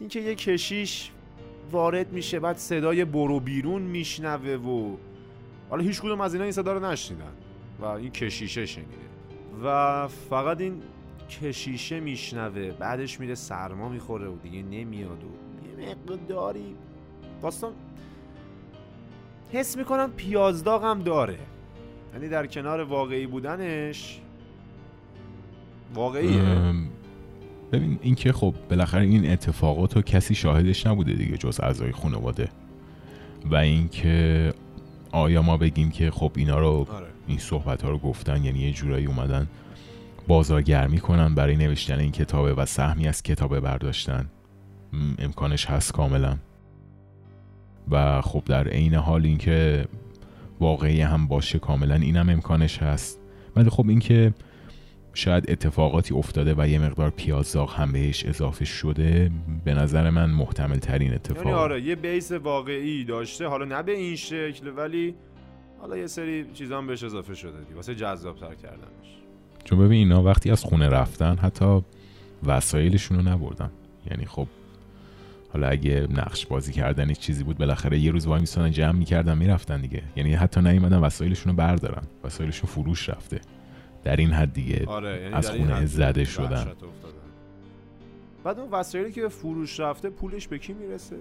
اینکه یه کشیش وارد میشه بعد صدای برو بیرون میشنوه و حالا هیچ کدوم از اینا این صدا رو نشنیدن. و این کشیشه شنیده. و فقط این کشیشه میشنوه بعدش میره سرما می‌خوره و دیگه نمیاد و یه مقداری داستان حس می‌کنم پیازداغ هم داره. یعنی در کنار واقعی بودنش واقعیه. ببین اینکه خب بالاخره این اتفاقات رو کسی شاهدش نبوده دیگه جز اعضای خانواده. و اینکه آیا ما بگیم که خب اینا رو آره. این صحبت ها رو گفتن یعنی یه جورایی اومدن بازارگرمی کنن برای نوشتن این کتابه و سهمی از کتابه برداشتن. امکانش هست کاملا. و خب در عین حال اینکه واقعی هم باشه کاملا اینم امکانش هست. ولی خب اینکه شاید اتفاقاتی افتاده و یه مقدار پیازداغ هم بهش اضافه شده به نظر من محتمل ترین اتفاق. یعنی آره یه بیس واقعی داشته حالا نه به این شکل ولی حالا یه سری چیزا بهش اضافه شده دی واسه جذاب تر کردنش. چون ببین اینا وقتی از خونه رفتن حتی وسایلشون رو نبردن. یعنی خب حالا اگه نقش بازی کردن چیزی بود بالاخره یه روز وای میسانن جمع می‌کردن می‌رفتن دیگه. یعنی حتی نیومدن وسایلشون رو بردارن. وسایلشون فروش رفته. در این حد دیگه آره، یعنی از خونه زده شدن. بعد اون وسایلی که به فروش رفته پولش به کی می‌رسه؟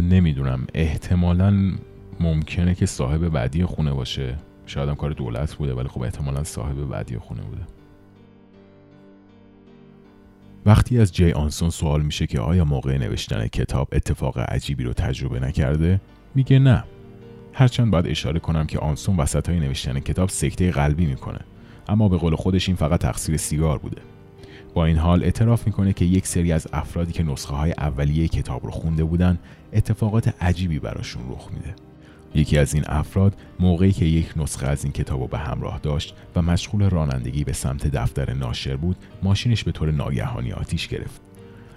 نمی‌دونم. احتمالا ممکنه که صاحب بعدی خونه باشه. شاید هم کار دولت بوده ولی خب احتمالا صاحب بعدی خونه بوده. وقتی از جی آنسون سوال میشه که آیا موقع نوشتن کتاب اتفاق عجیبی رو تجربه نکرده میگه نه. هرچند باید اشاره کنم که آنسون وسط های نوشتن کتاب سکته قلبی می‌کنه. اما به قول خودش این فقط تقصیر سیگار بوده. با این حال اعتراف می‌کنه که یک سری از افرادی که نسخه های اولیه کتاب رو خونده بودن اتفاقات عجیبی براشون رخ میده. یکی از این افراد موقعی که یک نسخه از این کتاب رو به همراه داشت و مشغول رانندگی به سمت دفتر ناشر بود ماشینش به طور ناگهانی آتیش گرفت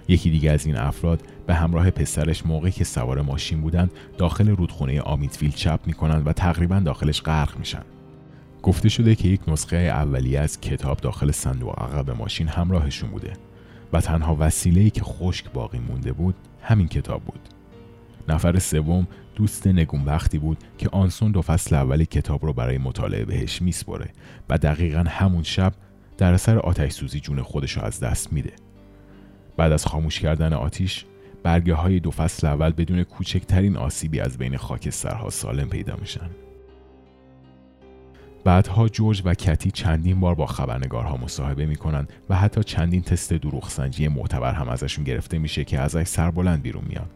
یکی دیگه از این افراد به همراه پسرش موقعی که سوار ماشین بودند داخل رودخونه آمیتویل چپ می‌کنند و تقریبا داخلش غرق میشن گفته شده که یک نسخه اولیه از کتاب داخل صندوق عقب ماشین همراهشون بوده و تنها وسیله‌ای که خشک باقی مونده بود همین کتاب بود. نفر سوم دوست نگون وقتی بود که آنسون دو فصل اول کتاب رو برای مطالعه بهش میسپره و دقیقا همون شب در اثر آتش سوزی جون خودش رو از دست میده. بعد از خاموش کردن آتیش برگه های دو فصل اول بدون کوچکترین آسیبی از بین خاکسترها سالم پیدا میشن. بعدها جورج و کتی چندین بار با خبرنگارها مصاحبه می‌کنن و حتی چندین تست دروغ سنجی معتبر هم ازشون گرفته میشه که ازش سربلند بیرون میان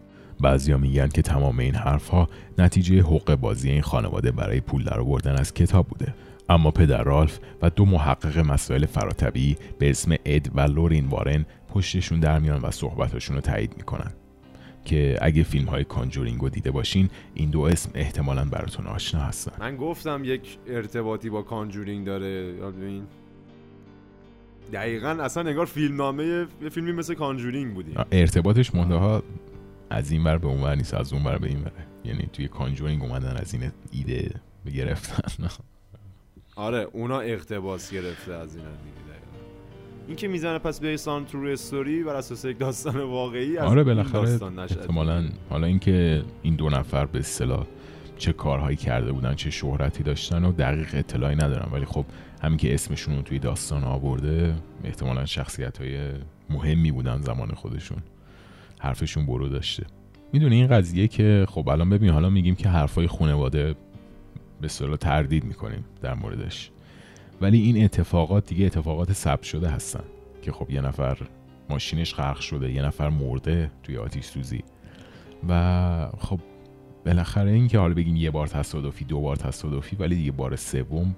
بعضیا میگن که تمام این حرفها نتیجه حقوق بازی این خانواده برای پول درآوردن از کتاب بوده. اما پدر رالف و دو محقق مسائل فراتبی به اسم اد و لورین وارن پشتشون در میان و صحبتشون رو تایید می‌کنن. که اگه فیلم های کانجورینگ رو دیده باشین این دو اسم احتمالا براتون آشنا هستن. من گفتم یک ارتباطی با Conjuring داره ببین. دقیقا اصلا انگار فیلم نامه یه فیلمی مثل Conjuring بودی ارتباطش مونده ها از این ور به اون ور نیست از اون ور به این ور. یعنی توی Conjuring اومدن از این ایده گرفتن. آره اونا اقتباس گرفته از این دیگه این که می‌زنه پس based on true story بر اساس یک داستان واقعی از آره بالاخره احتمالاً. حالا اینکه این دو نفر به اصطلاح چه کارهایی کرده بودن چه شهرتی داشتن و دقیق اطلاعی ندارم. ولی خب همین که اسمشون رو توی داستان آورده احتمالا شخصیت های مهمی بودن زمان خودشون. حرفشون برو داشته. می‌دونی این قضیه که خب الان ببین حالا میگیم که حرفای خانواده به صلاح تردید می‌کنیم در موردش. ولی این اتفاقات دیگه اتفاقات ثبت شده هستن که خب یه نفر ماشینش غرق شده یه نفر مرده توی آتیش سوزی. و خب بالاخره این که حالا بگیم یه بار تصادفی دو بار تصادفی ولی دیگه بار سوم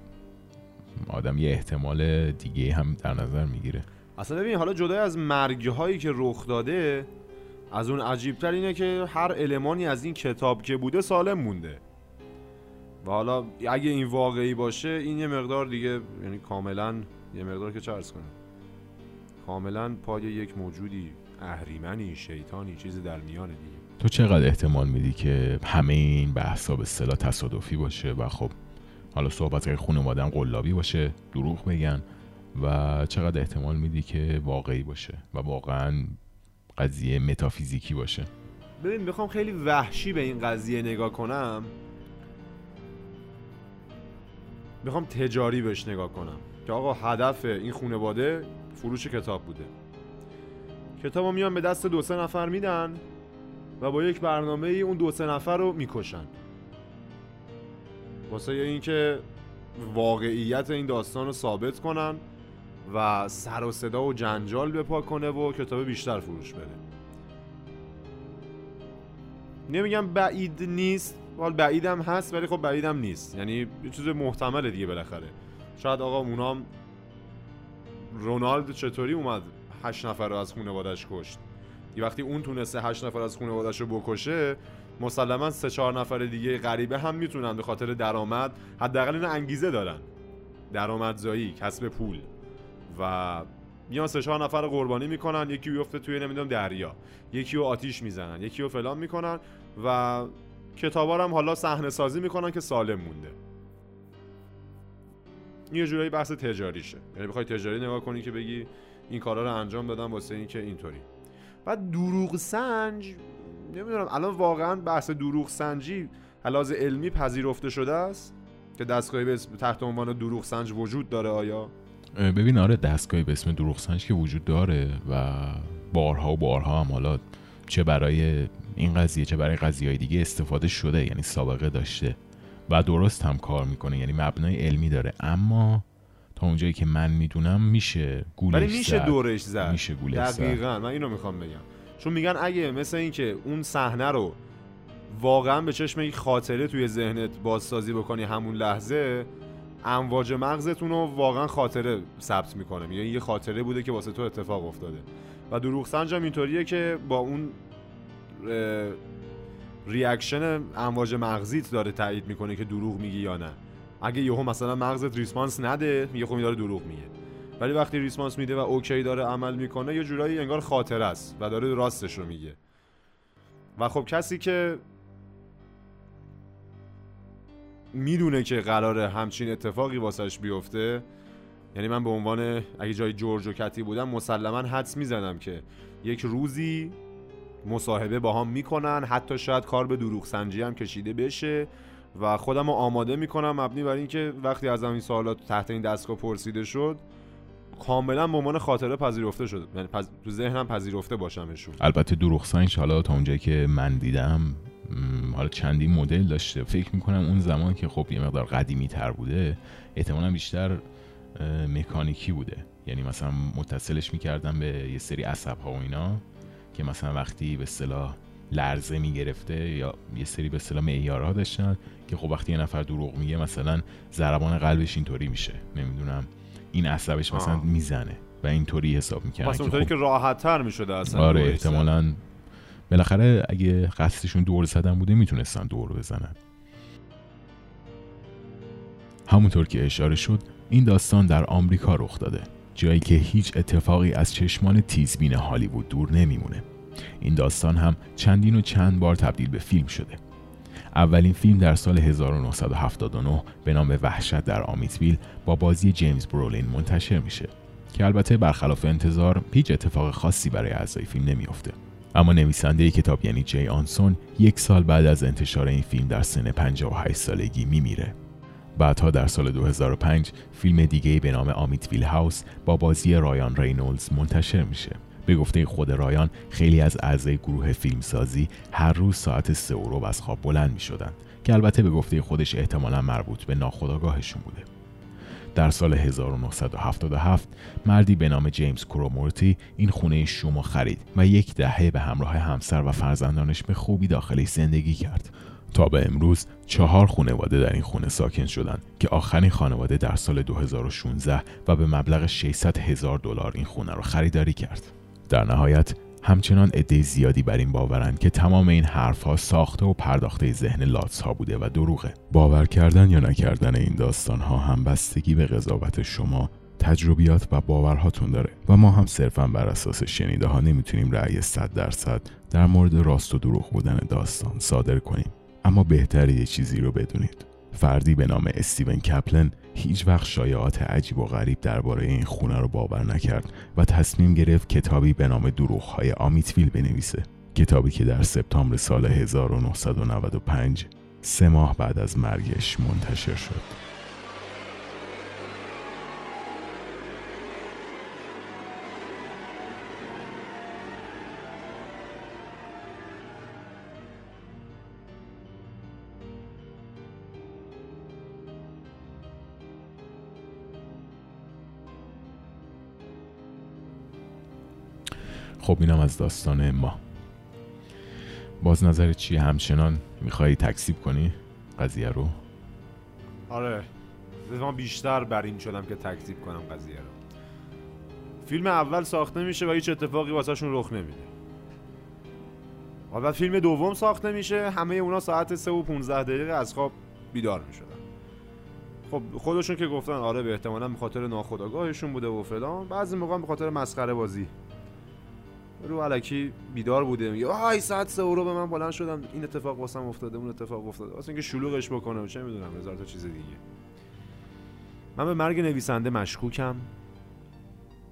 آدم یه احتمال دیگه هم در نظر می‌گیره. اصلا ببین حالا جدای از مرگ هایی که رخ داده از اون عجیبتر اینه که هر المانی از این کتاب که بوده سالم مونده. و حالا اگه این واقعی باشه این یه مقدار دیگه یعنی کاملا یه مقدار که چه کنه کاملا پای یک موجودی اهریمنی شیطانی چیزی در میانه دیگه. تو چقدر احتمال میدی که همه این بحثا به اصطلاح تصادفی باشه و خب حالا صحبت های خانواده‌ام قلابی باشه دروغ بگن و چقدر احتمال میدی که واقعی باشه و واقعا قضیه متافیزیکی باشه. ببین می‌خوام خیلی وحشی به این قضیه نگاه کنم. می‌خوام تجاری بهش نگاه کنم. که آقا هدف این خانواده فروش کتاب بوده. کتاب میان به دست دو سه نفر میدن و با یک برنامه ای اون دو سه نفر رو می‌کشن. واسه اینکه واقعیت این داستان رو ثابت کنن. و سر و صدا و جنجال بپا کنه و کتاب بیشتر فروش بده. نمیگم بعید نیست حال بعیدم هست ولی خب بعیدم نیست. یعنی یه چیز محتمله دیگه بالاخره. شاید آقا اونام رونالد چطوری اومد هشت نفر رو از خانوادش کشت؟ یه وقتی اون تونسته هشت نفر از خانوادش رو بکشه مسلما سه چهار نفر دیگه غریبه هم می‌تونن به خاطر درآمد حداقل اینو انگیزه دارن. درآمدزایی کسب پول. و میان سه چهار نفر قربانی می‌کنن یکی بیفته توی نمی‌دونم دریا یکی رو آتیش می‌زنن یکی رو فلان می‌کنن و کتابا هم حالا صحنه سازی می‌کنن که سالم مونده. یه جورایی بحث تجاریشه. یعنی بخوای تجاری نگاه کنی که بگی این کارا رو انجام دادم واسه اینکه اینطوری. بعد دروغ سنج نمی‌دونم الان واقعا بحث دروغ سنجی علاوه علمی پذیرفته شده است که دستگاهی به تحت عنوان دروغ سنج وجود داره آیا؟ ببین آره دستگاهی به اسم دروغ سنج که وجود داره و بارها و بارها هم حالا چه برای این قضیه چه برای قضیه های دیگه استفاده شده یعنی سابقه داشته و درست هم کار می‌کنه یعنی مبنای علمی داره. اما تا اونجایی که من می‌دونم میشه گولش ولی میشه دورش زد. میشه گولش دقیقا. من اینو می‌خوام بگم. چون میگن اگه مثل اینکه اون صحنه رو واقعا به چشم یک خاطره توی ذهنت بازسازی بکنی همون لحظه امواج مغزتون رو واقعا خاطره ثبت می‌کنه. یعنی یه خاطره بوده که واسه تو اتفاق افتاده. و دروغ سنجم اینطوریه که با اون reaction امواج مغزیت داره تایید می‌کنه که دروغ میگی یا نه. اگه یهو مثلا مغزت response نده میگه خب داره دروغ میگه. ولی وقتی response میده و okay داره عمل می‌کنه یه جورایی انگار خاطره است و داره راستش رو میگه. و خب کسی که می‌دونه که قراره همچین اتفاقی واسش بیفته. یعنی من به عنوان اگه جای جورج و کتی بودم مسلما حدس می‌زنم که یک روزی مصاحبه با هم می‌کنن. حتی شاید کار به دروغ سنجی هم کشیده بشه. و خودم رو آماده می‌کنم مبنی بر اینکه وقتی از این سوالات تحت این دستگاه پرسیده شد کاملا به عنوان خاطره پذیرفته شد. یعنی پز... تو ذهنم پذیرفته باشمشون. البته دروغ سنج حالا تا اونجایی که من دیدم حالا چندین مدل داشته. فکر می‌کنم اون زمان که خب یه مقدار قدیمی تر بوده احتمالا بیشتر مکانیکی بوده. یعنی مثلا متصلش می‌کردم به یه سری عصب ها و اینا که مثلا وقتی به اصطلاح لرزه می‌گرفته یا یه سری به اصطلاح معیارها داشتن که خب وقتی یه نفر دروغ میگه مثلا ضربان قلبش اینطوری میشه. نمی‌دونم. این عصبش مثلا می‌زنه و اینطوری حساب می‌کنه مثلا اونطوری که, راحت تر می‌شده اصلا آره احتمالا بالاخره اگه قصدشون دور زدن بوده می‌تونستن دور بزنن. همونطور که اشاره شد این داستان در آمریکا رخ داده جایی که هیچ اتفاقی از چشمان تیزبین هالیوود دور نمیمونه. این داستان هم چندین و چند بار تبدیل به فیلم شده. اولین فیلم در سال 1979 به نام وحشت در آمیتویل با بازی جیمز برولین منتشر میشه که البته برخلاف انتظار هیچ اتفاق خاصی برای اعضای فیلم نمیافته. اما نویسنده کتاب یعنی جی آنسون یک سال بعد از انتشار این فیلم در سن 58 سالگی میمیره. بعدها در سال 2005 فیلم دیگه به نام آمیت ویل هاوس با بازی رایان رینولدز منتشر میشه. به گفته خود رایان خیلی از اعضای گروه فیلمسازی هر روز ساعت سه رو از خواب بلند می شدن که البته به گفته خودش احتمالا مربوط به ناخودآگاهشون بوده. در سال 1977 مردی به نام جیمز کرومورتی این خونه شومو خرید و یک دهه به همراه همسر و فرزندانش به خوبی داخلش زندگی کرد تا به امروز چهار خانواده در این خونه ساکن شدند که آخرین خانواده در سال 2016 و به مبلغ 600 هزار دلار این خونه را خریداری کرد. در نهایت همچنان عده زیادی بر این باورند که تمام این حرفها ساخته و پرداخته ذهن لاتس ها بوده و دروغه. باور کردن یا نکردن این داستان ها هم بستگی به قضاوت شما تجربیات و باورهاتون داره و ما هم صرفا بر اساس شنیده ها نمی‌تونیم رأی 100 درصد در مورد راست و دروغ بودن داستان صادر کنیم اما بهتره یه چیزی رو بدونید فردی به نام استیون کپلن هیچ وقت شایعات عجیب و غریب درباره این خونه رو باور نکرد و تصمیم گرفت کتابی به نام دروغهای آمیتویل بنویسه. کتابی که در سپتامبر سال 1995 سه ماه بعد از مرگش منتشر شد. خب اینم از داستان ما. باز نظر چی همچنان؟ میخوایی تکسیب کنی قضیه رو؟ آره. من بیشتر بر این شدم که تکذیب کنم قضیه رو. فیلم اول ساخته میشه و هیچ اتفاقی واسهشون رخ نمیده. و بعد فیلم دوم ساخته میشه همه اونا ساعت 3 و 15 دقیقه از خواب بیدار می‌شدن. خب خودشون که گفتن آره به احتمالا به خاطر ناخودآگاهشون بوده و فلان بعضی موقع به خاطر مسخره بازی رو علکی بیدار بوده. میگه آی ساعت سه رو به من بلند شدم این اتفاق واسم افتاده اون اتفاق افتاده. واسه اینکه شلوغش بکنه چه می‌دونم هزار تا چیز دیگه. من به مرگ نویسنده مشکوکم.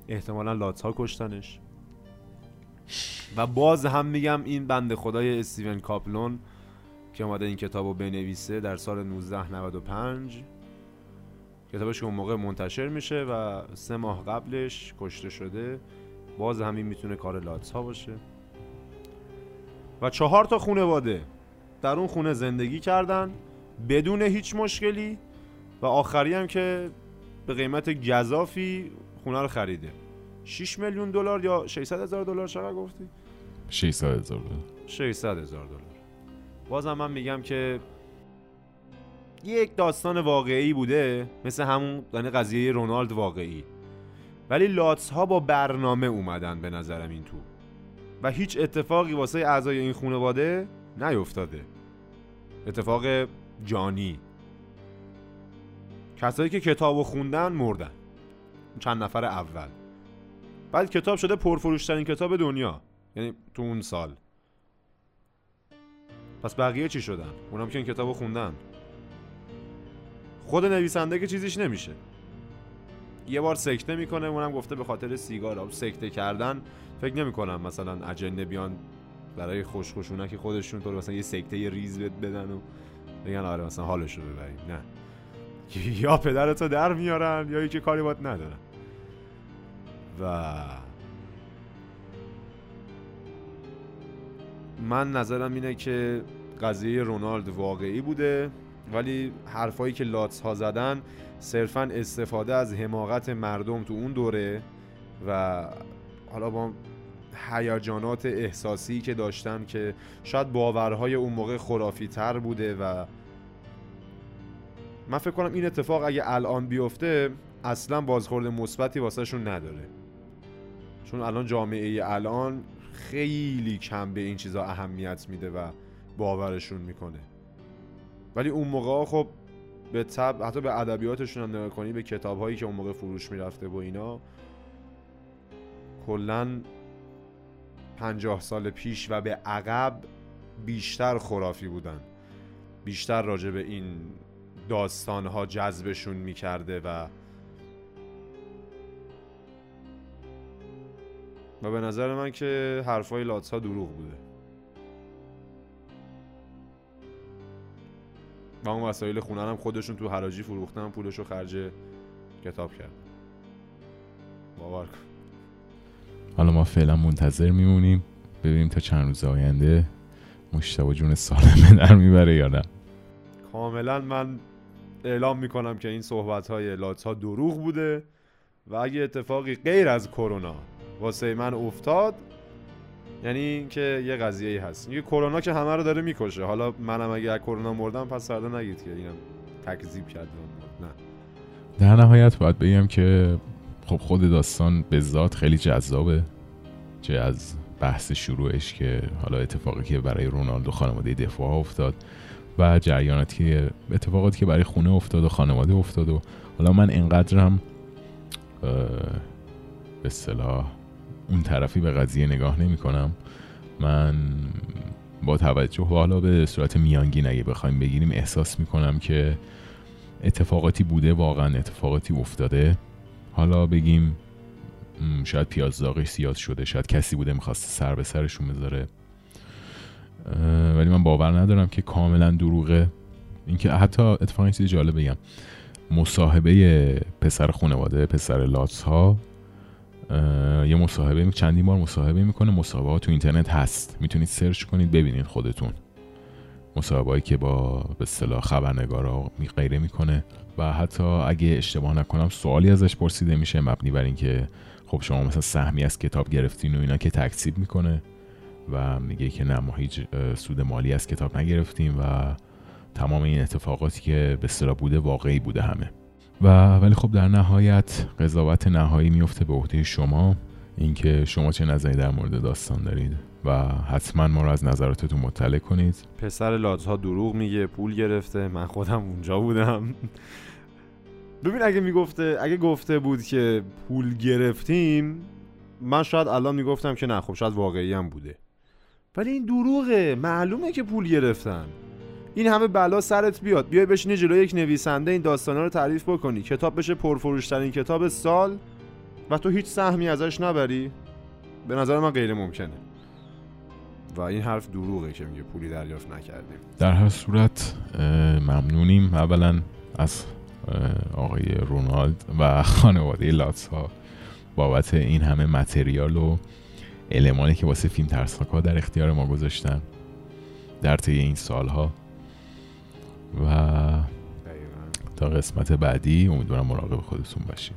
احتمالا لاتس ها کشتنش. و باز هم میگم این بنده خدای استیون کاپلون که اومده این کتاب رو بنویسه در سال 1995 کتابش که اون موقع منتشر میشه و سه ماه قبلش کشته شده. باز همین می‌تونه کار لاتس ها باشه. و چهار تا خونواده در اون خونه زندگی کردن بدون هیچ مشکلی و آخری هم که به قیمت گذافی خونه رو خریده. 6 میلیون دلار یا 600 هزار دلار چقدر گفتی؟ 600 هزار دلار. 600 هزار دلار. بازم من میگم که یک داستان واقعی بوده مثل همون یعنی قضیه رونالد واقعی. ولی لاتس ها با برنامه اومدن به نظرم این تو. و هیچ اتفاقی واسه اعضای این خانواده نیفتاده. اتفاق جانی. کسایی که کتاب خوندن مردن. چند نفر اول. بعد کتاب شده پرفروشترین کتاب دنیا. یعنی تو اون سال. پس بقیه چی شدن؟ اونم که این کتاب خوندن. خود نویسنده که چیزیش نمیشه. یه بار سکته می‌کنه اونم گفته به خاطر سیگار. سکته کردن فکر نمی‌کنم مثلا اجنه بیان برای خوشخوشونه که خودشون تو مثلا یه سکته یه ریز بدن و بگن آره مثلا حالش رو ببریم. نه. یا پدرتو در میارن یا یکی کاری باید ندارن. و من نظرم اینه که قضیه رونالد واقعی بوده. ولی حرفایی که لاتس ها زدن صرفا استفاده از حماقت مردم تو اون دوره و حالا با هیجانات احساسی که داشتن که شاید باورهای اون موقع خرافی تر بوده و من فکر کنم این اتفاق اگه الان بیفته اصلا بازخورد مثبتی واسهشون نداره. چون الان جامعه الان خیلی کم به این چیزا اهمیت میده و باورشون می‌کنه. ولی اون موقع خب به تب حتی به ادبیاتشون هم نگاه کنی به کتاب هایی که اون موقع فروش می‌رفته و اینا کلا پنجاه سال پیش و به عقب بیشتر خرافی بودن. بیشتر راجع به این داستان ها جذبشون می‌کرده و و به نظر من که حرفای لاتس ها دروغ بوده. و اون وسایل خونه هم خودشون تو حراجی فروختن پولشو خرج کتاب کرد باور کن. حالا ما فعلا منتظر میمونیم. ببینیم تا چند روز آینده مشتبه جون سالمه در می‌بره یا نه. کاملا من اعلام می‌کنم که این صحبت های لاتس ها دروغ بوده و اگه اتفاقی غیر از کرونا واسه من افتاد یعنی اینکه یه قضیه هست. یه کرونا که همه رو داره می‌کشه. حالا منم اگه از کرونا مردم پس فردا نگید که اینم تکذیب کرد نه. در نهایت باید بگم که خب خود داستان به ذات خیلی جذابه. چه از بحث شروعش که حالا اتفاقی که برای رونالدو خانواده دفاع افتاد و جریاناتی اتفاقاتی که برای خونه افتاد و خانواده افتاد و حالا من اینقدرم به اصطلاح اون طرفی به قضیه نگاه نمی کنم. من با توجه حالا به صورت میانگین اگه بخوایم بگیریم احساس می کنم که اتفاقاتی بوده واقعا اتفاقاتی افتاده. حالا بگیم شاید پیازداغش زیاد شده شاید کسی بوده می‌خواسته سر به سرشون بذاره. ولی من باور ندارم که کاملا دروغه. اینکه حتی اتفاقی چیزی جالب بگم. مصاحبه پسر خانواده پسر لاتس ها یه مصاحبه چندین بار مصاحبه می‌کنه. مصاحبه ها تو اینترنت هست. می‌تونید سرچ کنید ببینید خودتون. مصاحبه که با به اصطلاح خبرنگارا غیره می‌کنه. و حتی اگه اشتباه نکنم سوالی ازش پرسیده میشه مبنی بر اینکه خب شما مثلا سهمی از کتاب گرفتین و اینا که تکسیب می‌کنه و میگه که نه ما هیچ سود مالی از کتاب نگرفتیم و تمام این اتفاقاتی که به اصطلاح بوده واقعی بوده همه. و ولی خب در نهایت قضاوت نهایی میفته به عهده شما. اینکه شما چه نظری در مورد داستان دارید و حتما ما رو از نظراتتون مطلع کنید. پسر لاتزها دروغ میگه پول گرفته من خودم اونجا بودم. ببین اگه می‌گفته اگه گفته بود که پول گرفتیم من شاید الان می‌گفتم که نه خب شاید واقعی هم بوده. ولی این دروغه معلومه که پول گرفتن. این همه بلا سرت بیاد. بیای بشینی جلوی یک نویسنده این داستانا رو تعریف بکنی. کتاب بشه پرفروشترین کتاب سال و تو هیچ سهمی ازش نبری. به نظر من غیر ممکنه. و این حرف دروغه که میگه پولی دریافت نکردیم. در هر صورت ممنونیم. اولا از آقای رونالد و خانواده لاتس ها بابت این همه متریال و المانی که واسه فیلم ترسناک در اختیار ما گذاشتن در طی این سالها. و تا قسمت بعدی امیدوارم مراقب خودتون باشید